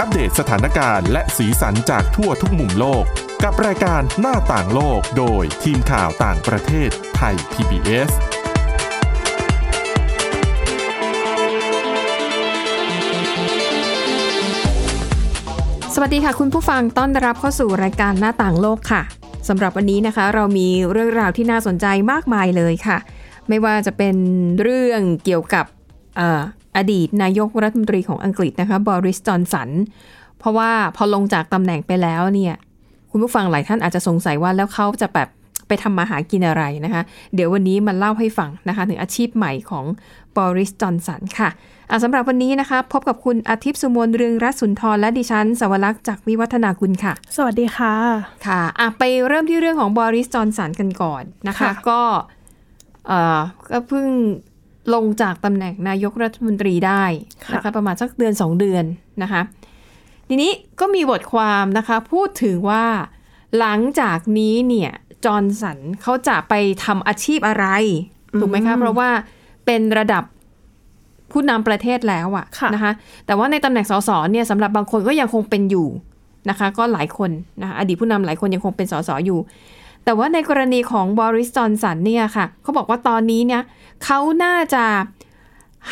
อัปเดตสถานการณ์และสีสันจากทั่วทุกมุมโลก กับรายการหน้าต่างโลกโดยทีมข่าวต่างประเทศไทย PBS สวัสดีค่ะคุณผู้ฟังต้อนรับเข้าสู่รายการหน้าต่างโลกค่ะสำหรับวันนี้นะคะ เรามีเรื่องราวที่น่าสนใจมากมายเลยค่ะ ไม่ว่าจะเป็นเรื่องเกี่ยวกับ อ่ออดีตนายกรัฐมนตรีของอังกฤษนะคะบริสจอนสัน เพราะว่าพอลงจากตำแหน่งไปแล้วเนี่ย คุณผู้ฟังหลายท่านอาจจะสงสัยว่าแล้วเขาจะแบบไปทำมาหากินอะไรนะคะ เดี๋ยววันนี้มาเล่าให้ฟังนะคะ ถึงอาชีพใหม่ของบริสจอนสันค่ะอะสำหรับวันนี้นะคะ พบกับคุณอาทิตย์สุมนเรืองรัศสุนทรและดิฉันสวรักษ์จากวิวัฒนาคุณค่ะ สวัสดีค่ะ ค่ะอะ ไปเริ่มที่เรื่องของบริสจอนสันกันก่อนนะคะค่ะก็เอ่อก็เพิ่ง ลงจากตำแหน่งนายกรัฐมนตรีได้นะคะประมาณสักเดือนสองเดือนนะคะทีนี้ก็มีบทความนะคะพูดถึงว่าหลังจากนี้เนี่ยจอร์นสันเขาจะไปทำอาชีพอะไร ถูกไหมคะ เพราะว่าเป็นระดับผู้นำประเทศแล้วอะค่ะนะคะแต่ว่าในตำแหน่งสสเนี่ยสำหรับบางคนก็ยังคงเป็นอยู่นะคะ ก็หลายคนนะคะอดีตผู้นำหลายคนยังคงเป็นสสอยู่ แต่ว่าในกรณีของบริสจอนสันเนี่ยค่ะเขาบอกว่าตอนนี้เนี่ย เขาน่าจะ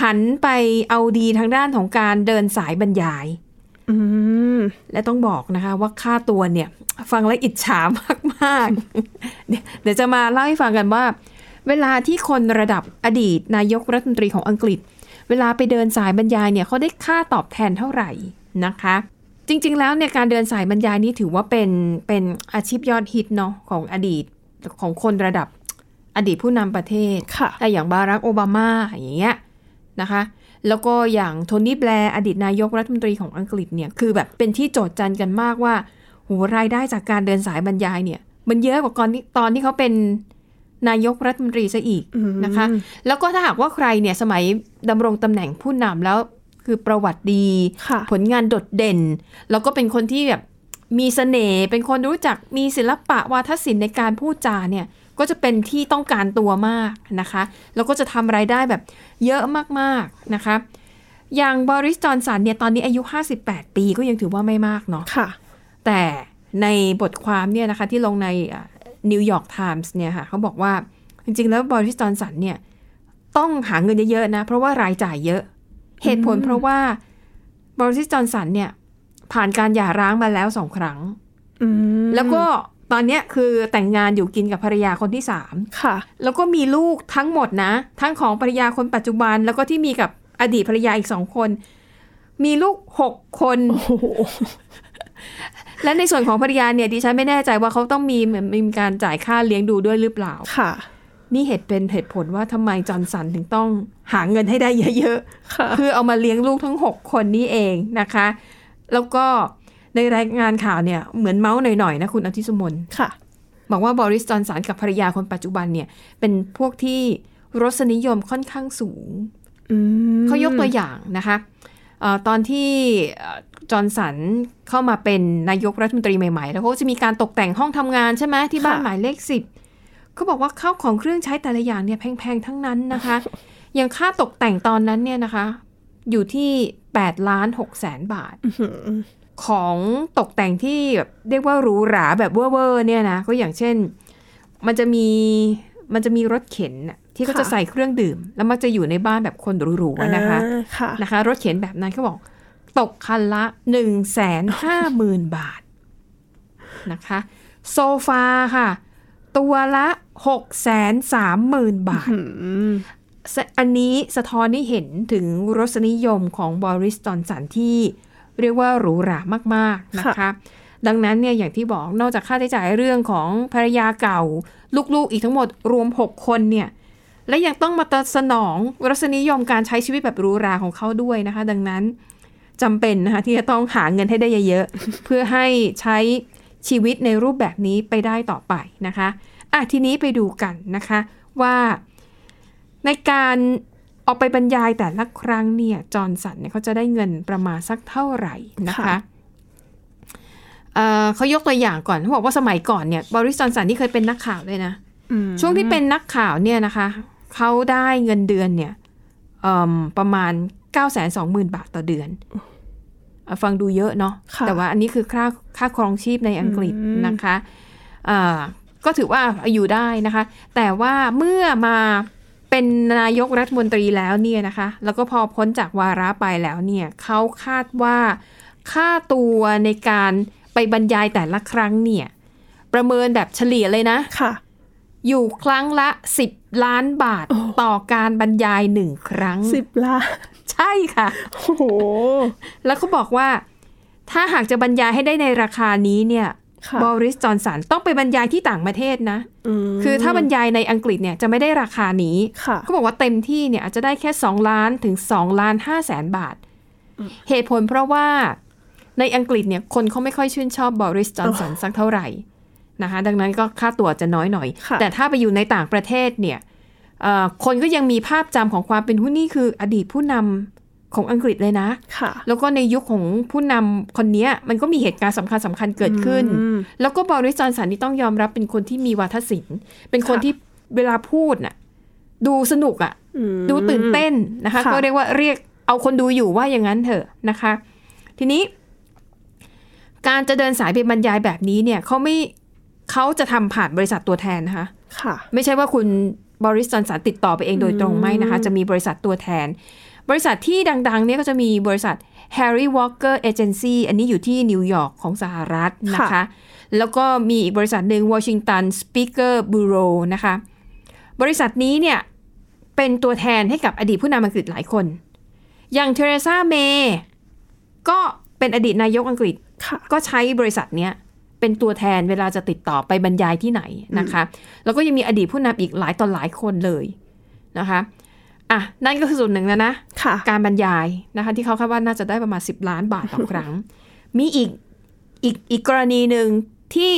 หันไปเอาดีทางด้านของการเดินสายบรรยายอืมและต้องบอกนะคะ ว่าค่าตัวเนี่ย ฟังแล้วอิจฉามากๆเดี๋ยวเดี๋ยวจะมาเล่าให้ฟังกันว่า เวลาที่คนระดับอดีต นายกรัฐมนตรีของอังกฤษ เวลาไปเดินสายบรรยายเนี่ยเขาได้ค่าตอบแทนเท่าไหร่นะคะ จริง ๆ แล้วเนี่ยการเดินสายบรรยายนี่ถือว่าเป็นเป็นอาชีพยอดฮิตเนาะของอดีตของคนระดับ อดีตผู้นำประเทศค่ะแต่อย่างบารักโอบามาอย่างเงี้ยนะคะ แล้วก็อย่างโทนี่แบร์อดีตนายกรัฐมนตรีของอังกฤษเนี่ยคือแบบเป็นที่โจทย์จันกันมากว่าโหรายได้จากการเดินสายบรรยายเนี่ย มันเยอะกว่าก่อนที่ตอนที่เขาเป็นนายกรัฐมนตรีซะอีกอืมนะคะ แล้วก็ถ้าหากว่าใครเนี่ยสมัยดำรงตำแหน่งผู้นำแล้วคือประวัติดีค่ะผลงานโดดเด่น แล้วก็เป็นคนที่แบบมีเสน่ห์เป็นคนรู้จักมีศิลปะวาทศิลป์ในการพูดจาเนี่ย ก็จะเป็นที่ต้องการตัวมากนะคะ แล้วก็จะทำรายได้แบบเยอะมากๆนะคะ อย่างบอริสจอห์นสันเนี่ยตอนนี้อายุ 58 ปีก็ยังถือว่าไม่มากเนาะค่ะแต่ในบทความเนี่ยนะคะที่ลงในนิวยอร์กไทมส์เนี่ยค่ะเขาบอกว่าจริงๆ แล้วบริสจอนสันเนี่ยต้องหาเงินเยอะๆนะ เพราะว่ารายจ่ายเยอะ เหตุผลเพราะว่าบริสจอนสันเนี่ยผ่านการหย่าร้างมาแล้วสองครั้งอืมแล้วก็ ตอนเนี้ยคือแต่งงานอยู่กินกับภรรยาคนที่สามค่ะ แล้วก็มีลูกทั้งหมดนะ ทั้งของภรรยาคนปัจจุบัน แล้วก็ที่มีกับอดีตภรรยาอีกสองคน มีลูกหกคนโอ้โหและในส่วนของภรรยาเนี่ยดิฉันไม่แน่ใจว่าเขาต้องมีเหมือนมีการจ่ายค่าเลี้ยงดูด้วยหรือเปล่า ค่ะ นี่เหตุเป็นเหตุผลว่าทำไมจอร์นสันถึงต้องหาเงินให้ได้เยอะค่ะๆคือเอามาเลี้ยงลูกทั้ง6คนนี้เองนะคะ แล้วก็ ในรายงานข่าวเนี่ยเหมือนเมาส์หน่อยๆนะคุณอาทิตย์สมนค่ะ บอกว่าบริสจอนสันกับภรรยาคนปัจจุบันเนี่ยเป็นพวกที่รสนิยมค่อนข้างสูงอืมเขายกตัวอย่างนะคะเอ่อตอนที่เอ่อจอร์นสันเข้ามาเป็นนายกรัฐมนตรีใหม่ๆ แล้วเขาก็จะมีการตกแต่งห้องทำงานใช่ไหมที่บ้านหมายเลขสิบเขาบอกว่าข้าวของเครื่องใช้แต่ละอย่างเนี่ยแพงๆ ทั้งนั้นนะคะ อย่างค่าตกแต่งตอนนั้นเนี่ยนะคะ อยู่ที่8ล้าน6แสนบาทอื้อหือ ของตกแต่งที่แบบเรียกว่าหรูหราแบบเวอร์ๆเนี่ยนะก็อย่างเช่น มันจะมีมันจะมีรถเข็นน่ะที่เขาจะใส่เครื่องดื่ม แล้วมักจะอยู่ในบ้านแบบคนหรูๆอะนะคะอ่าค่ะนะคะ รถเข็นแบบนั้นเขาบอก ตกคันละ1นึ่งแสนห้าหมื่นบาทนะคะ โซฟาค่ะ ตัวละ6กแสนสามหมื่นบาทอืมสอันนี้สะท้อนให้เห็นถึงรสนิยมของบริสจอนสันที่ เรียกว่าหรูหรามากๆนะคะค่ะดังนั้นเนี่ยอย่างที่บอกนอกจากค่าใช้จ่ายเรื่องของภรรยาเก่า ลูกๆอีกทั้งหมดรวม 6 คนเนี่ยและยังต้องมาตสนองรสนิยมการใช้ชีวิตแบบหรูหราของเขาด้วยนะคะ ดังนั้นจำเป็นนะคะที่จะต้องหาเงินให้ได้เยอะๆเพื่อให้ใช้ชีวิตในรูปแบบนี้ไปได้ต่อไปนะคะอะทีนี้ไปดูกันนะคะว่าในการ ออกไปบรรยายแต่ละครั้งเนี่ยจอร์นสันเนี่ยเขาจะได้เงินประมาณสักเท่าไหร่นะคะค่ะเอ่อเขายกตัวอย่างก่อนเขาบอกว่าสมัยก่อนเนี่ยบริสจอนสันที่เคยเป็นนักข่าวด้วยนะอืมช่วงที่เป็นนักข่าวเนี่ยนะคะเขาได้เงินเดือนเนี่ยเอิ่มประมาณ9 2 0 0 0 0บาทต่อเดือนอะฟังดูเยอะเนาะค่ะแต่ว่าอันนี้คือค่าค่าครองชีพในอังกฤษนะคะอ่าก็ถือว่าอยู่ได้นะคะ แต่ว่าเมื่อมา เป็นนายกรัฐมนตรีแล้วเนี่ยนะคะ แล้วก็พอพ้นจากวาระไปแล้วเนี่ยเขาคาดว่าค่าตัวในการไปบรรยายแต่ละครั้งเนี่ย ประเมินแบบเฉลี่ยเลยนะค่ะ อยู่ครั้งละ10ล้านบาทโอ้ต่อการบรรยายหนึ่งครั้งสิบล้าน ใช่ค่ะโอ้โหแล้วเขาบอกว่า ถ้าหากจะบรรยายให้ได้ในราคานี้เนี่ย ค่ะบริสจอนสันต้องไปบรรยายที่ต่างประเทศนะมคือถ้าบรรยายในอังกฤษเนี่ยจะไม่ได้ราคานี้ค่ะเขาบอกว่าเต็มที่เนี่ยอาจจะได้แค่ 2 ล้านถึง 2 ล้าน5แสนบาท เหตุผลเพราะว่าในอังกฤษเนี่ยคนเขาไม่ค่อยชื่นชอบบริสจอนสันสักเท่าไหร่นะคะดังนั้นก็ค่าตัวจะน้อยหน่อยค่ะแต่ถ้าไปอยู่ในต่างประเทศเนี่ยเอ่อคนก็ยังมีภาพจำของความเป็นหุ้นนี่คืออดีตผู้นำ ของอังกฤษเลยนะค่ะ แล้วก็ในยุคของผู้นำคนเนี้ยมันก็มีเหตุการณ์สำคัญสำคัญเกิดขึ้นอืมแล้วก็บริสจอนสันนี่ต้องยอมรับเป็นคนที่มีวาทศิลป์เป็นคนค่ะที่เวลาพูดน่ะดูสนุกอะ่ะอืมดูตื่นเต้นนะคะค่ะก็เรียกว่าเรียกเอาคนดูอยู่ว่าอย่างนั้นเถอะนะคะ ทีนี้ การจะเดินสายไปบรรยายแบบนี้เนี่ยเขาไม่เขาจะทำผ่านบริษัทตัวแทนนะคะค่ะ ไม่ใช่ว่าคุณบริสจอนสันติดต่อไปเองโดยตรงไม่นะคะ จะมีบริษัทตัวแทน บริษัทที่ดังๆเนี่ยก็จะมีบริษัท Harry Walker Agency อันนี้อยู่ที่นิวยอร์กของสหรัฐนะคะค่ะแล้วก็มีอีกบริษัทหนึ่ง Washington Speaker Bureau นะคะ บริษัทนี้เนี่ยเป็นตัวแทนให้กับอดีตผู้นำอังกฤษหลายคน อย่างเทเรซาเมย์ก็เป็นอดีตนายกอังกฤษค่ะก็ใช้บริษัทเนี้ยเป็นตัวแทนเวลาจะติดต่อไปบรรยายที่ไหนนะคะ แล้วก็ยังมีอดีตผู้นำอีกหลายต่อหลายคนเลยนะคะ อะนั่นก็คือส่วนหนึ่งแล้วนะค่ะการบรรยายนะคะ ที่เขาคาดว่าน่าจะได้ประมาณ 10 ล้านบาทต่อครั้ง มีอีกอีกอีกกรณีหนึ่งที่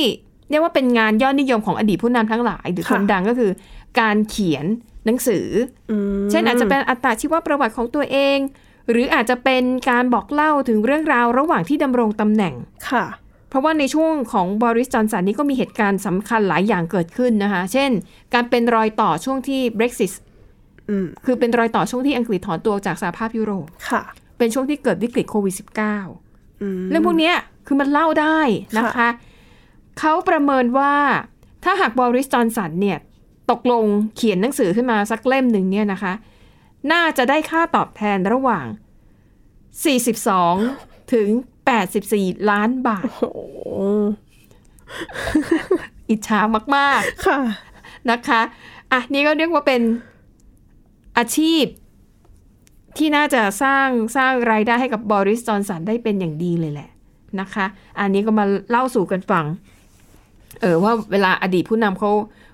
เรียกว่าเป็นงานยอดนิยมของอดีตผู้นำทั้งหลาย หรือค่ะคนดังก็คือ การเขียนหนังสืออืมเช่นอาจจะเป็นอัตชีวประวัติของตัวเอง หรืออาจจะเป็นการบอกเล่าถึงเรื่องราวระหว่างที่ดำรงตำแหน่งค่ะ เพราะว่าในช่วงของบริสจอนสันนี่ก็มีเหตุการณ์สำคัญหลายอย่างเกิดขึ้นนะคะ เช่น การเป็นรอยต่อช่วงที่ Brexit อืม คือเป็นรอยต่อช่วงที่อังกฤษถอนตัวจากสหภาพยุโรปค่ะ เป็นช่วงที่เกิดวิกฤตโควิด -19 อืมเรื่องพวกเนี้ยคือมันเล่าได้นะคะค่ะเขาประเมินว่าถ้าหากบริสจอนสันเนี่ย ตกลงเขียนหนังสือขึ้นมาสักเล่มหนึ่งเนี่ยนะคะ น่าจะได้ค่าตอบแทนระหว่าง 42 ถึง 84 ล้านบาทโอ้โหอิจฉามากค่ะๆนะคะ อะ นี่ก็เรียกว่าเป็น อาชีพที่น่าจะสร้างสร้างรายได้ให้กับบริสจอนสันได้เป็นอย่างดีเลยแหละนะคะ อันนี้ก็มาเล่าสู่กันฟัง เออว่าเวลาอดีตผู้นำเขา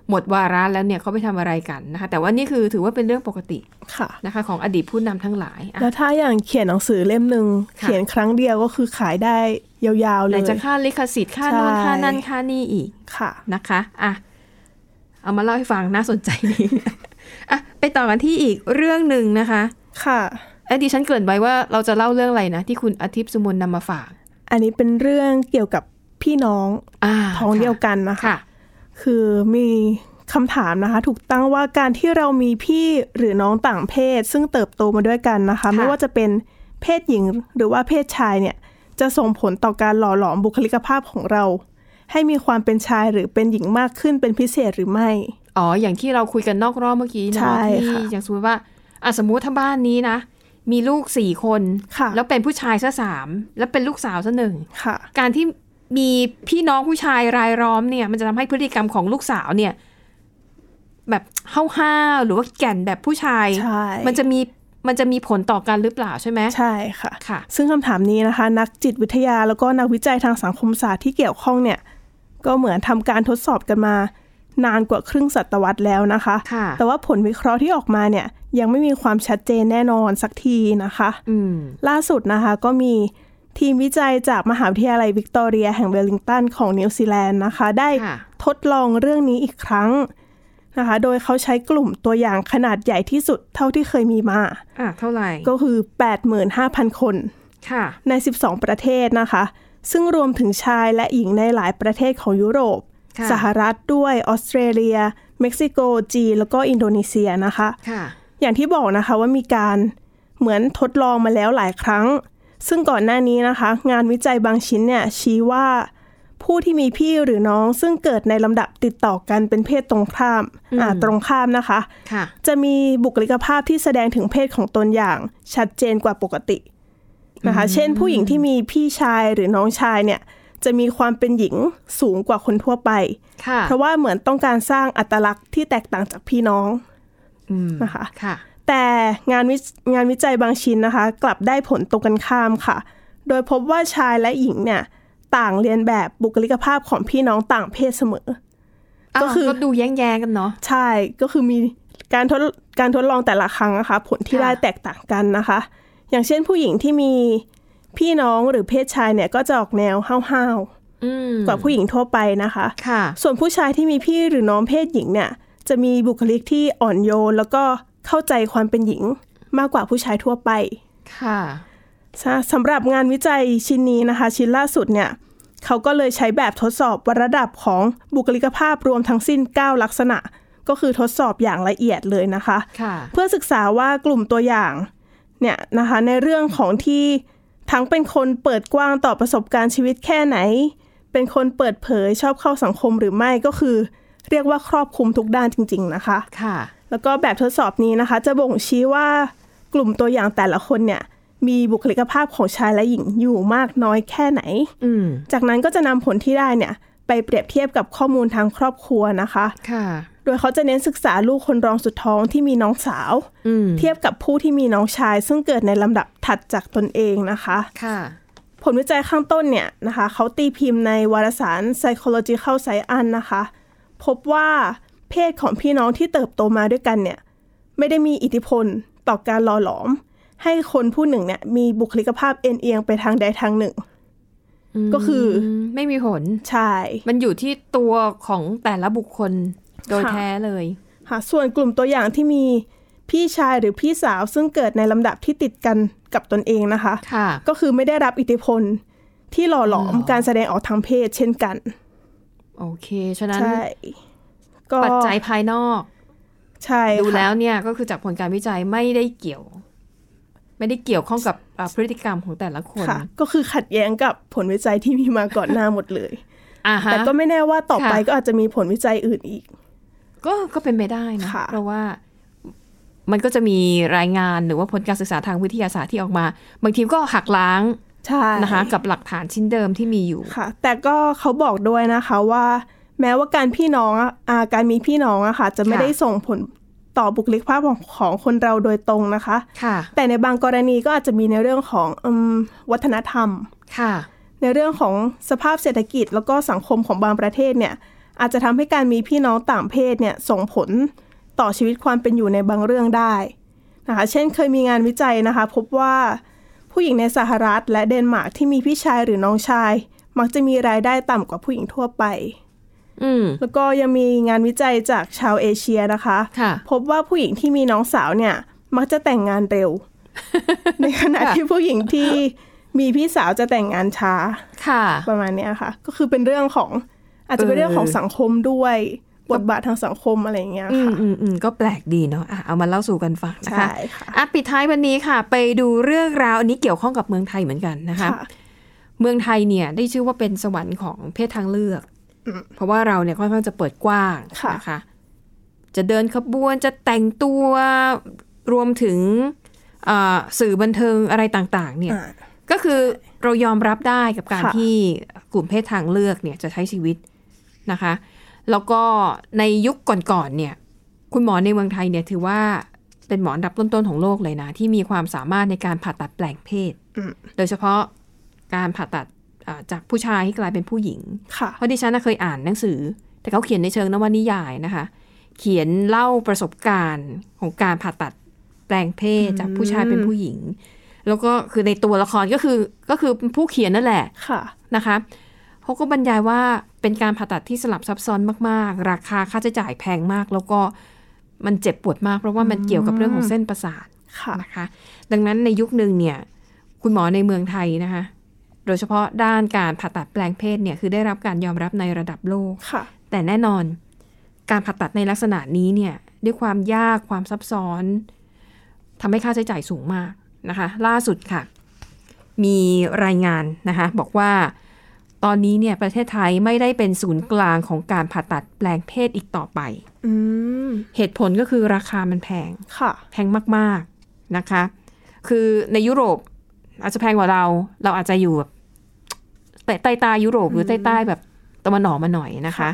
หมดวาระแล้วเนี่ยเขาไปทำอะไรกันนะคะ แต่ว่านี่คือถือว่าเป็นเรื่องปกติค่ะนะคะ ของอดีตผู้นำทั้งหลายอะแล้วถ้าอย่างเขียนหนังสือเล่มหนึ่งค่ะเขียนครั้งเดียวก็คือขายได้ยาวๆไหเลนยจะค่าลิขสิทธิ์ค่าโน่นใช่ค่านั่นค่านี่อีกค่ะนะคะอะเอามาเล่าให้ฟังน่าสนใจดี อะไปต่อกันที่อีกเรื่องหนึ่งนะคะ ค่ะไอ้ดิฉันเกริ่นไว้ว่าเราจะเล่าเรื่องอะไรนะ ที่คุณอาทิตย์สุมนนำมาฝาก อันนี้เป็นเรื่องเกี่ยวกับพี่น้องอ่าท้องเดียวกันนะคะค่ะคือมีคำถามนะคะ ถูกตั้งว่าการที่เรามีพี่หรือน้องต่างเพศ ซึ่งเติบโตมาด้วยกันนะคะค่ะไม่ว่าจะเป็นเพศหญิงหรือว่าเพศชายเนี่ย จะส่งผลต่อการหล่อหลอมบุคลิกภาพของเรา ให้มีความเป็นชายหรือเป็นหญิงมากขึ้นเป็นพิเศษหรือไม่ อ๋อ อย่างที่เราคุยกันนอกรอบเมื่อกี้ใช่เนาะที่ค่ะอย่างสมมติว่าอะสมมุติถ้าบ้านนี้นะ มีลูกสี่คนค่ะแล้วเป็นผู้ชายซะสามแล้วเป็นลูกสาวซะหนึ่งค่ะการที่มีพี่น้องผู้ชายรายล้อมเนี่ย มันจะทำให้พฤติกรรมของลูกสาวเนี่ย แบบห้าวๆหรือว่าแก่นแบบผู้ชายใช่มันจะมีมันจะมีผลต่อกันหรือเปล่าใช่ไหมใช่ค่ะค่ะ ซึ่งคำถามนี้นะคะ นักจิตวิทยาแล้วก็นักวิจัยทางสังคมศาสตร์ที่เกี่ยวข้องเนี่ย ก็เหมือนทำการทดสอบกันมา นานกว่าครึ่งศตวรรษแล้วนะคะค่ะแต่ว่าผลวิเคราะห์ที่ออกมาเนี่ยยังไม่มีความชัดเจนแน่นอนสักทีนะคะอืมล่าสุดนะคะก็มีทีมวิจัยจากมหาวิทยาลัยวิกตอเรียแห่งเวลลิงตันของนิวซีแลนด์นะคะ ได้ค่ะทดลองเรื่องนี้อีกครั้งนะคะ โดยเขาใช้กลุ่มตัวอย่างขนาดใหญ่ที่สุดเท่าที่เคยมีมาอะเท่าไหร่ ก็คือ 85,000 คนค่ะใน 12 ประเทศนะคะ ซึ่งรวมถึงชายและหญิงในหลายประเทศของยุโรปค่ะ สหรัฐด้วยออสเตรเลีย เม็กซิโกจีนแล้วก็อินโดนีเซียนะคะค่ะอย่างที่บอกนะคะว่ามีการเหมือนทดลองมาแล้วหลายครั้ง ซึ่งก่อนหน้านี้นะคะ งานวิจัยบางชิ้นเนี่ยชี้ว่าผู้ที่มีพี่หรือน้องซึ่งเกิดในลำดับติดต่อกันเป็นเพศตรงข้ามอ่าตรงข้ามนะคะค่ะจะมีบุคลิกภาพที่แสดงถึงเพศของตนอย่าง ชัดเจนกว่าปกตินะคะ เช่นผู้หญิงที่มีพี่ชายหรือน้องชายเนี่ย จะมีความเป็นหญิงสูงกว่าคนทั่วไปค่ะเพราะว่าเหมือนต้องการสร้างอัตลักษณ์ที่แตกต่างจากพี่น้องอืมนะคะค่ะแต่งานวิงานวิจัยบางชิ้นนะคะ กลับได้ผลตรงกันข้ามค่ะ โดยพบว่าชายและหญิงเนี่ย ต่างเรียนแบบบุคลิกภาพของพี่น้องต่างเพศเสมอ ก็คือก็ดูแย้งๆกันเนาะใช่ก็คือมีการทดการทดลองแต่ละครั้งนะคะ ผลที่ค่ะได้แตกต่างกันนะคะ อย่างเช่นผู้หญิงที่มี พี่น้องหรือเพศชายเนี่ยก็จะออกแนวห้าวอืมๆกว่าผู้หญิงทั่วไปนะคะค่ะส่วนผู้ชายที่มีพี่หรือน้องเพศหญิงเนี่ย จะมีบุคลิกที่อ่อนโยน แล้วก็เข้าใจความเป็นหญิงมากกว่าผู้ชายทั่วไป ค่ะสำหรับงานวิจัยชิ้นนี้นะคะ ชิ้นล่าสุดเนี่ยเขาก็เลยใช้แบบทดสอบวัดระดับของบุคลิกภาพรวมทั้งสิ้น 9 ลักษณะ ก็คือทดสอบอย่างละเอียดเลยนะคะค่ะเพื่อศึกษาว่ากลุ่มตัวอย่างเนี่ยนะคะในเรื่องของที่ ทั้งเป็นคนเปิดกว้างต่อประสบการณ์ชีวิตแค่ไหน เป็นคนเปิดเผยชอบเข้าสังคมหรือไม่ก็คือ เรียกว่าครอบคลุมทุกด้านจริง ๆ นะคะ ค่ะ แล้วก็แบบทดสอบนี้นะคะ จะบ่งชี้ว่ากลุ่มตัวอย่างแต่ละคนเนี่ย มีบุคลิกภาพของชายและหญิงอยู่มากน้อยแค่ไหนอืมจากนั้นก็จะนำผลที่ได้เนี่ย ไปเปรียบเทียบกับข้อมูลทางครอบครัวนะคะค่ะโดยเขาจะเน้นศึกษาลูกคนรองสุดท้องที่มีน้องสาวอืมเทียบกับผู้ที่มีน้องชาย ซึ่งเกิดในลำดับถัดจากตนเองนะคะค่ะผลวิจัยข้างต้นเนี่ยนะคะเขาตีพิมพ์ในวารสาร Psychological Science นะคะ พบว่าเพศของพี่น้องที่เติบโตมาด้วยกันเนี่ยไม่ได้มีอิทธิพลต่อการหล่อหลอม ให้คนผู้หนึ่งเนี่ยมีบุคลิกภาพเอ็นเอียงไปทางใดทางหนึ่ง ก็คือมไม่มีผล ใช่ มันอยู่ที่ตัวของแต่ละบุคคลโดยค่ะแท้เลยค่ะส่วนกลุ่มตัวอย่างที่มีพี่ชายหรือพี่สาวซึ่งเกิดในลำดับที่ติดกันกับตนเองนะคะค่ะก็คือไม่ได้รับอิทธิพลที่หล่อหลอมการแสดงออกทางเพศเช่นกัน โอเค ฉะนั้นใช่ก็ปัจจัยภายนอก ใช่ดูค่ะแล้วเนี่ยก็คือจากผลการวิจัยไม่ได้เกี่ยว ไม่ได้เกี่ยวข้องกับอ่าพฤติกรรมของแต่ละคนค่ะก็คือขัดแย้งกับผลวิจัยที่มีมาก่อนหน้าหมดเลยอ่าฮะแต่ก็ไม่แน่ว่าต่อไปค่ะก็อาจจะมีผลวิจัยอื่นอีก ก็ก็เป็นไปได้นะค่ะเพราะว่ามันก็จะมีรายงานหรือว่าผลการศึกษาทางวิทยาศาสตร์ที่ออกมา บางทีก็หักล้างใช่นะคะกับหลักฐานชิ้นเดิมที่มีอยู่ค่ะ แต่ก็เขาบอกด้วยนะคะว่า แม้ว่าการพี่น้องอะอ่าการมีพี่น้องอะค่ะ จะไม่ค่ะได้ส่งผล ต่อบุคลิกภาพของของคนเราโดยตรงนะคะค่ะแต่ในบางกรณีก็อาจจะมีในเรื่องของอมวัฒนธรรมค่ะ ในเรื่องของสภาพเศรษฐกิจแล้วก็สังคมของบางประเทศเนี่ยอาจจะทำให้การมีพี่น้องต่างเพศเนี่ยส่งผลต่อชีวิตความเป็นอยู่ในบางเรื่องได้นะคะเช่นเคยมีงานวิจัยนะคะ พบว่าผู้หญิงในสหรัฐและเดนมาร์กที่มีพี่ชายหรือน้องชาย มักจะมีรายได้ต่ำกว่าผู้หญิงทั่วไปอืม แล้วก็ยังมีงานวิจัยจากชาวเอเชียนะคะค่ะพบว่าผู้หญิงที่มีน้องสาวเนี่ย มักจะแต่งงานเร็ว ในขณะที่ผู้หญิงที่มีพี่สาวจะแต่งงานช้าค่ะ ประมาณเนี้ยค่ะ ก็คือเป็นเรื่องของอาจจะเป็นเออเรื่องของสังคมด้วยบทบาททางสังคมอะไรอย่างเงี้ยอืมค่ะอืมอืมก็แปลกดีเนาะอะเอามาเล่าสู่กันฟังนะคะใช่ค่ะอะปิดท้ายวันนี้ค่ะ ไปดูเรื่องราวอันนี้เกี่ยวข้องกับเมืองไทยเหมือนกันนะคะค่ะเมืองไทยเนี่ยได้ชื่อว่าเป็นสวรรค์ของเพศทางเลือก เพราะว่าเราเนี่ยค่อนข้างจะเปิดกว้างค่ะนะคะจะเดินขบวนจะแต่งตัวรวมถึงอ่าสื่อบันเทิงอะไรต่าง ๆ เนี่ยอ่าก็คือเรายอมรับได้กับการค่ะที่กลุ่มเพศทางเลือกเนี่ยจะใช้ชีวิตนะคะ แล้วก็ในยุคก่อนๆเนี่ย คุณหมอในเมืองไทยเนี่ยถือว่าเป็นหมออันดับต้นๆของโลกเลยนะ ที่มีความสามารถในการผ่าตัดแปลงเพศอืมโดยเฉพาะการผ่าตัดอ่า จากผู้ชายให้กลายเป็นผู้หญิงค่ะเพราะดิฉันน่ะเคยอ่านหนังสือ แต่เขาเขียนในเชิงนวนิยายนะคะ เขียนเล่าประสบการณ์ของการผ่าตัดแปลงเพศจากผู้ชายเป็นผู้หญิง แล้วก็คือในตัวละครก็คือก็คือผู้เขียนนั่นแหละค่ะนะคะเขาก็บรรยายว่าเป็นการผ่าตัดที่สลับซับซ้อนมาก ๆ ราคาค่าใช้จ่ายแพงมาก แล้วก็มันเจ็บปวดมาก เพราะว่ามันเกี่ยวกับเรื่องของเส้นประสาทค่ะนะคะ ดังนั้นในยุคหนึ่งเนี่ย คุณหมอในเมืองไทยนะคะ โดยเฉพาะด้านการผ่าตัดแปลงเพศเนี่ยคือได้รับการยอมรับในระดับโลกค่ะแต่แน่นอน การผ่าตัดในลักษณะนี้เนี่ยด้วยความยากความซับซ้อนทำให้ค่าใช้จ่ายสูงมากนะคะ ล่าสุดค่ะ มีรายงานนะคะบอกว่าตอนนี้เนี่ยประเทศไทยไม่ได้เป็นศูนย์กลางของการผ่าตัดแปลงเพศอีกต่อไปอืมเหตุผลก็คือราคามันแพงค่ะ แพงมาก ๆนะคะ คือในยุโรปอาจจะแพงกว่าเรา เราอาจจะอยู่แบบ ใต้ใต้ใต้ยุโรปหรือใต้ใต้แบบตะวันออกมาหน่อยนะคะ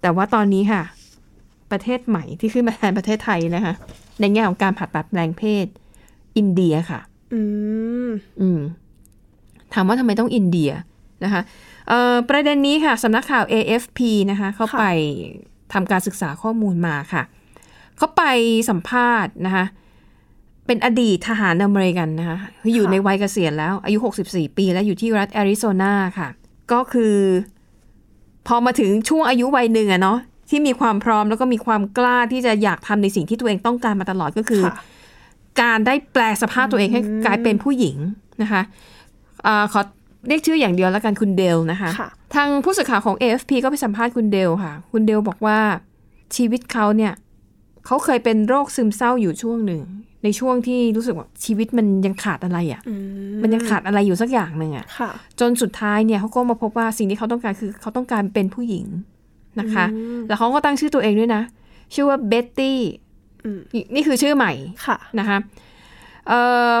แต่ว่าตอนนี้ค่ะ ประเทศใหม่ที่ขึ้นมาแทนประเทศไทยนะคะ ในแง่ของการผ่าตัดแปลงเพศ อินเดียค่ะ อืมอืมถามว่าทำไมต้องอินเดียนะคะเอ่อประเด็นนี้ค่ะสำนักข่าว AFP นะคะ เขาค่ะไปทำการศึกษาข้อมูลมาค่ะ เขาไปสัมภาษณ์นะคะ เป็นอดีตทหารอเมริกันนะคะคืออยู่ในวัยเกษียณแล้ว อายุ 64 ปีแล้วอยู่ที่รัฐแอริโซนาค่ะ ก็คือ พอมาถึงช่วงอายุวัยหนึ่งอะเนาะที่มีความพร้อมแล้วก็มีความกล้าที่จะอยากทำในสิ่งที่ตัวเองต้องการมาตลอดก็คือค่ะการได้แปลสภาพตัวเองให้กลายเป็นผู้หญิงนะคะอาขอเรียกชื่ออย่างเดียวแล้วกันคุณเดลนะคะค่ะทางผู้สื่อข่าวของ AFP ก็ไปสัมภาษณ์คุณเดลค่ะ คุณเดลบอกว่าชีวิตเขาเนี่ยเขาเคยเป็นโรคซึมเศร้าอยู่ช่วงหนึ่ง ในช่วงที่รู้สึกว่าชีวิตมันยังขาดอะไรอะค่ะอืมมันยังขาดอะไรอยู่สักอย่างหนึ่งอะ่ะค่ะ จนสุดท้ายเนี่ยเขาก็มาพบว่าสิ่งที่เขาต้องการคือเขาต้องการเป็นผู้หญิงนะคะ แล้วเขาก็ตั้งชื่อตัวเองด้วยนะ ชื่อว่าเบ็ตตี้อืมนี่คือชื่อใหม่ค่ะนะคะเอ่อ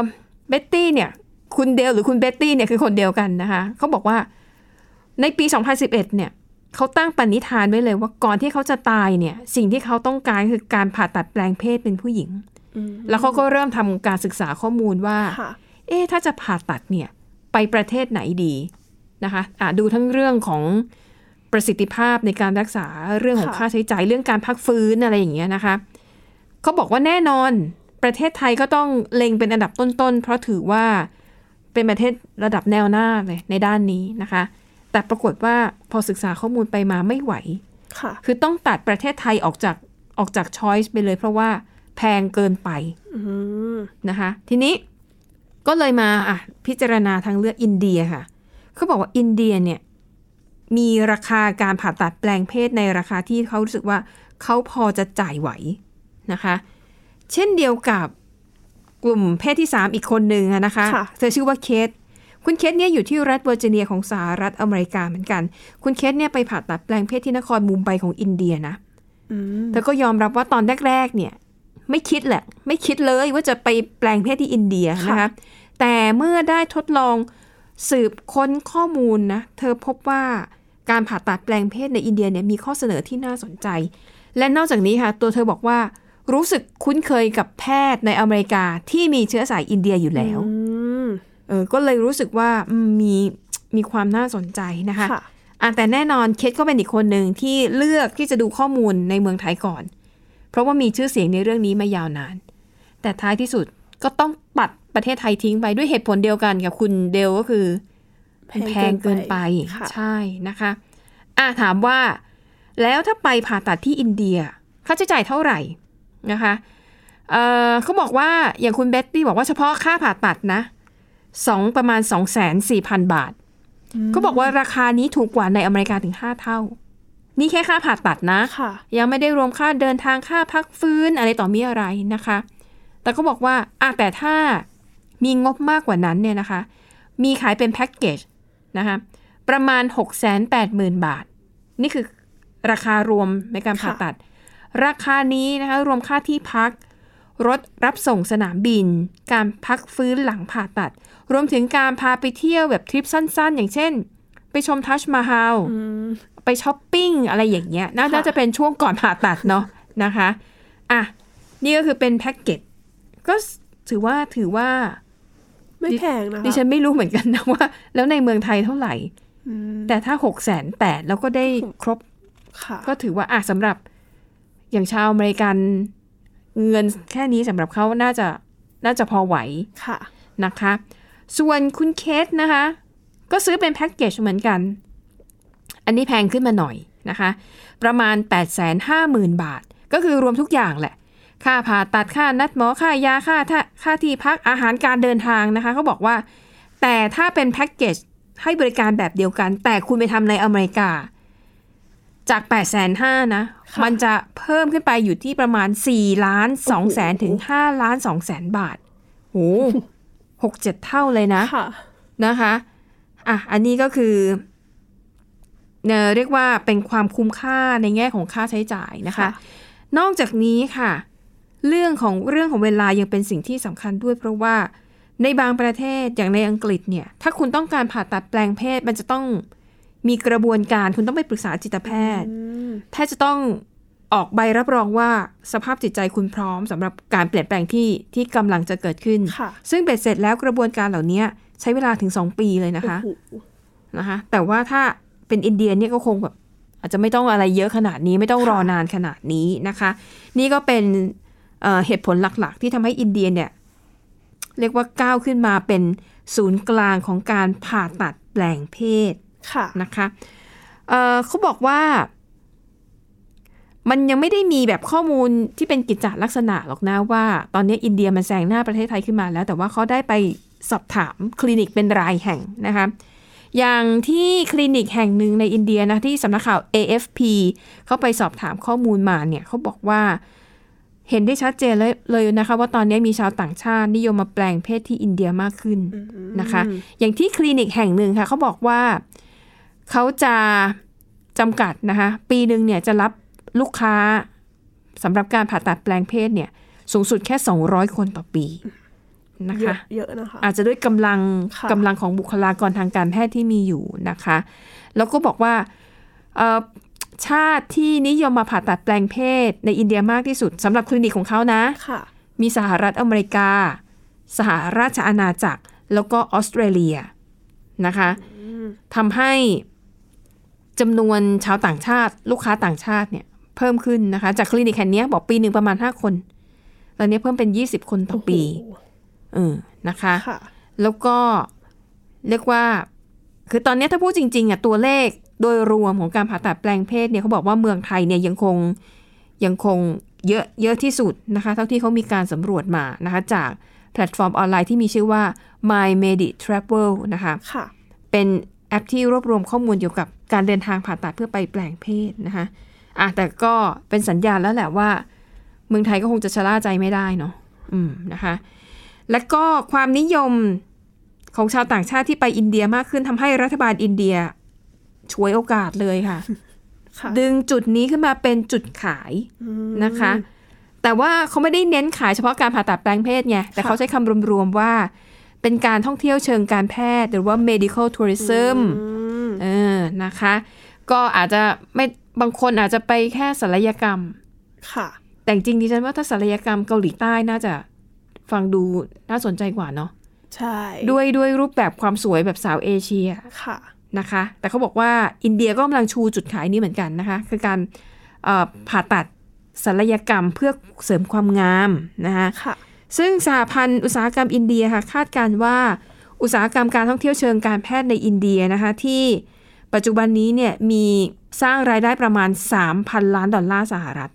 เบ็ตตี้เนี่ย คุณเดลหรือคุณเบ็ตตี้เนี่ยคือคนเดียวกันนะคะเขาบอกว่าในปี 2011 เนี่ยเขาตั้งปณิธานไว้เลยว่าก่อนที่เขาจะตายเนี่ย สิ่งที่เขาต้องการคือการผ่าตัดแปลงเพศเป็นผู้หญิงอืม แล้วเขาก็เริ่มทำการศึกษาข้อมูลว่าค่ะเอ๊ะถ้าจะผ่าตัดเนี่ย ไปประเทศไหนดีนะคะอะดูทั้งเรื่องของประสิทธิภาพในการรักษาเรื่องของค่ะค่าใช้จ่ายเรื่องการพักฟื้นอะไรอย่างเงี้ยนะคะเขาบอกว่าแน่นอนประเทศไทยก็ต้องเล็งเป็นอันดับต้นๆ เพราะถือว่าเป็นประเทศระดับแนวหน้าเลยในด้านนี้นะคะ แต่ปรากฏว่าพอศึกษาข้อมูลไปมาไม่ไหวค่ะคือต้องตัดประเทศไทยออกจากออกจากช้อยส์ไปเลย เพราะว่าแพงเกินไปอืมนะคะ ทีนี้ก็เลยมาอะพิจารณาทางเลือกอินเดียค่ะเขาบอกว่าอินเดียเนี่ยมีราคาการผ่าตัดแปลงเพศในราคาที่เขารู้สึกว่าเขาพอจะจ่ายไหวนะคะ เช่นเดียวกับกลุ่มเพศที่ 3 อีกคนหนึ่งอะนะคะค่ะเธอชื่อว่าเคทคุณเคทเนี่ยอยู่ที่รัฐเวอร์จิเนียของสหรัฐอเมริกาเหมือนกัน คุณเคทเนี่ยไปผ่าตัดแปลงเพศที่นครมุมไบของอินเดียนะอืมเธอก็ยอมรับว่าตอนแรกๆเนี่ย ไม่คิดแหละ ไม่คิดเลยว่าจะไปแปลงเพศที่อินเดียนะคะแต่เมื่อได้ทดลองสืบค้นข้อมูลนะเธอพบว่าการผ่าตัดแปลงเพศในอินเดียเนี่ยมีข้อเสนอที่น่าสนใจ และนอกจากนี้ค่ะ ตัวเธอบอกว่ารู้สึกคุ้นเคยกับแพทย์ในอเมริกาที่มีเชื้อสายอินเดียอยู่แล้วอืมเออก็เลยรู้สึกว่าอืมมีมีความน่าสนใจนะคะค่ะอะแต่แน่นอนเคสก็เป็นอีกคนหนึ่งที่เลือกที่จะดูข้อมูลในเมืองไทยก่อน เพราะว่ามีชื่อเสียงในเรื่องนี้มายาวนาน แต่ท้ายที่สุดก็ต้องปัดประเทศไทยทิ้งไปด้วยเหตุผลเดียวกันกับคุณเดลก็คือมันแพงเกินไปค่ะใช่นะคะอะถามว่า แล้วถ้าไปผ่าตัดที่อินเดีย ค่าใช้จ่ายเท่าไหร่นะคะเอ่อเขาบอกว่าอย่างคุณเบ็ตตี้บอกว่าเฉพาะค่าผ่าตัดนะสองประมาณ2 4 0 0 0 0บาทเขาบอกว่าราคานี้ถูกกว่าในอเมริกาถึง5เท่า นี่แค่ค่าผ่าตัดนะค่ะยังไม่ได้รวมค่าเดินทางค่าพักฟื้นอะไรต่อมีอะไรนะคะ แต่ก็บอกว่าอะแต่ถ้ามีงบมากกว่านั้นเนี่ยนะคะ มีขายเป็นแพ็กเกจนะคะประมาณ 6 8 0 0 0 0 บาท นี่คือราคารวมในการผ่าตัด ราคานี้นะคะรวมค่าที่พัก รถรับส่งสนามบิน การพักฟื้นหลังผ่าตัด รวมถึงการพาไปเที่ยวแบบทริปสั้นๆ อย่างเช่น ไปชมทัชมาฮาลอืม ไปช้อปปิ้งอะไรอย่างเงี้ยนาค่ะน่าจะเป็นช่วงก่อนผ่าตัดเนาะนะคะอะนี่ก็คือเป็นแพ็กเกจก็ถือว่าถือว่า ไม่แพงนะคะดิฉันไม่รู้เหมือนกันนะว่า แล้วในเมืองไทยเท่าไหร่อืมแต่ถ้าหกแสนแปดแล้วก็ได้ครบค่ะก็ถือว่าอะสำหรับอย่างชาวอเมริกันเงินแค่นี้สำหรับเขาน่าจะน่าจะพอไหวค่ะนะคะ ส่วนคุณเคสนะคะ ก็ซื้อเป็นแพ็กเกจเหมือนกัน อันนี้แพงขึ้นมาหน่อยนะคะ ประมาณ 8 5 0 0 0 0 บาท ก็คือรวมทุกอย่างแหละ ค่าผ่าตัดค่านัดหมอค่ายาค่าท่าค่าที่พักอาหารการเดินทางนะคะเขาบอกว่า แต่ถ้าเป็นแพ็กเกจให้บริการแบบเดียวกัน แต่คุณไปทำในอเมริกา จาก8 5 0 0 0นะค่ะมันจะเพิ่มขึ้นไปอยู่ที่ประมาณ 4 ล้าน2แสนถึง 5 ล้าน2แสนบาทโหหกเจ็ดเท่าเลยนะค่ะนะคะ อะ อันนี้ก็คือ เอ่อเรียกว่าเป็นความคุ้มค่าในแง่ของค่าใช้จ่ายนะคะค่ะนอกจากนี้ค่ะ เรื่องของเรื่องของเวลายังเป็นสิ่งที่สำคัญด้วย เพราะว่าในบางประเทศอย่างในอังกฤษเนี่ย ถ้าคุณต้องการผ่าตัดแปลงเพศ มันจะต้องมีกระบวนการคุณต้องไปปรึกษาจิตแพทย์แพทย์จะต้องออกใบรับรองว่าสภาพจิตใจคุณพร้อมสำหรับการเปลี่ยนแปลงที่ที่กำลังจะเกิดขึ้นค่ะซึ่งเบ็ดเสร็จแล้วกระบวนการเหล่านี้ใช้เวลาถึง2ปีเลยนะคะโอ้โหนะคะ แต่ว่าถ้า เป็นอินเดียเนี่ยก็คงแบบอาจจะไม่ต้องอะไรเยอะขนาดนี้ไม่ต้องรอนานขนาดนี้นะคะ นี่ก็เป็นเอ่อเหตุผลหลักๆ ที่ทำให้อินเดียเนี่ยเรียกว่าก้าวขึ้นมาเป็นศูนย์กลางของการผ่าตัดแปลงเพศค่ะนะคะเอ่อเขาบอกว่า มันยังไม่ได้มีแบบข้อมูลที่เป็นกิจจลักษณะหรอกนะว่า ตอนนี้อินเดียมันแซงหน้าประเทศไทยขึ้นมาแล้ว แต่ว่าเขาได้ไปสอบถามคลินิกเป็นรายแห่งนะคะ อย่างที่คลินิกแห่งหนึ่งในอินเดียนะที่สำนักข่าว AFP เขาไปสอบถามข้อมูลมาเนี่ยเขาบอกว่าเห็นได้ชัดเจนเลยเลยนะคะ ว่าตอนนี้มีชาวต่างชาตินิยมมาแปลงเพศที่อินเดียมากขึ้นนะคะ อย่างที่คลินิกแห่งหนึ่งค่ะเขาบอกว่าเขาจะจำกัดนะคะ ปีหนึ่งเนี่ยจะรับลูกค้าสำหรับการผ่าตัดแปลงเพศเนี่ย สูงสุดแค่ 200 คนต่อปี นะเยคะอะเยอะนะคะ อาจจะด้วยกำลังค่ะกำลังของบุคลากรทางการแพทย์ที่มีอยู่นะคะ แล้วก็บอกว่าเอ่อชาติที่นิยมมาผ่าตัดแปลงเพศในอินเดียมากที่สุดสำหรับคลินิกของเขานะค่ะมีสหรัฐอเมริกา สหราชอาณาจักร แล้วก็ออสเตรเลียนะคะทำให้จำนวนชาวต่างชาติ ลูกค้าต่างชาติเนี่ยเพิ่มขึ้นนะคะ จากคลินิกแห่งเนี้ยบอกปีหนึ่งประมาณ 5 คน ตอนนี้เพิ่มเป็น 20 คนต่อปีโอ้โห เออนะคะค่ะแล้วก็เรียกว่า คือตอนนี้ถ้าพูดจริงๆอะตัวเลขโดยรวมของการผ่าตัดแปลงเพศเนี่ยเขาบอกว่าเมืองไทยเนี่ยยังคงยังคงเยอะเยอะที่สุดนะคะ เท่าที่เขามีการสำรวจมานะคะ จากแพลตฟอร์มออนไลน์ที่มีชื่อว่า My Medi Travel นะคะค่ะเป็นแอปที่รวบรวมข้อมูลเกี่ยวกับการเดินทางผ่าตัดเพื่อไปแปลงเพศนะคะอะแต่ก็เป็นสัญญาณแล้วแหละว่า เมืองไทยก็คงจะชะล่าใจไม่ได้เนาะอืมนะคะ และก็ความนิยมของชาวต่างชาติที่ไปอินเดียมากขึ้นทำให้รัฐบาลอินเดียฉวยโอกาสเลยค่ะค่ะ ดึงจุดนี้ขึ้นมาเป็นจุดขายนะคะ แต่ว่าเขาไม่ได้เน้นขายเฉพาะการผ่าตัดแปลงเพศไง แต่เขาใช้คำรวมๆว่าเป็นการท่องเที่ยวเชิงการแพทย์ หรือว่า medical tourism เออนะคะ ก็อาจจะไม่บางคนอาจจะไปแค่ศัลยกรรม ค่ะ แต่จริงๆดิฉันว่าถ้าศัลยกรรมเกาหลีใต้น่าจะ ฟังดูน่าสนใจกว่าเนาะใช่ ด้วยด้วยรูปแบบความสวยแบบสาวเอเชียค่ะนะคะ แต่เขาบอกว่าอินเดียก็กำลังชูจุดขายนี้เหมือนกันนะคะ คือการเอ่อผ่าตัดศัลยกรรมเพื่อเสริมความงามนะคะค่ะซึ่งสหพันธ์อุตสาหกรรมอินเดียค่ะคาดการณ์ว่าอุตสาหกรรมการท่องเที่ยวเชิงการแพทย์ในอินเดียนะคะ ที่ปัจจุบันนี้เนี่ยมีสร้างรายได้ประมาณ 3,000 ล้านดอลลาร์สหรัฐ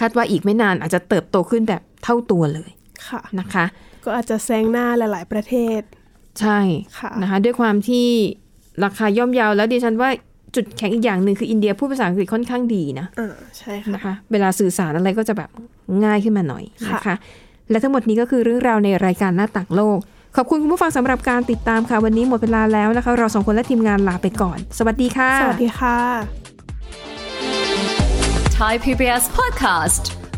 คาดว่าอีกไม่นานอาจจะเติบโตขึ้นแบบ เท่าตัวเลยค่ะนะคะ ก็อาจจะแซงหน้าหลาย ๆ ประเทศ ใช่ค่ะนะคะด้วยความที่ราคาย่อมเยาวแล้วดิฉันว่าจุดแข็งอีกอย่างหนึ่งคืออินเดียพูดภาษาอังกฤษค่อนข้างดีนะอ่าใช่ค่ะนะคะ เวลาสื่อสารอะไรก็จะแบบง่ายขึ้นมาหน่อยค่ะนะคะ และทั้งหมดนี้ก็คือเรื่องราวในรายการหน้าต่างโลก ขอบคุณคุณผู้ฟังสำหรับการติดตามค่ะ วันนี้หมดเวลาแล้วนะคะ เราสองคนและทีมงานลาไปก่อน สวัสดีค่ะ สวัสดีค่ะ Thai PBS podcast.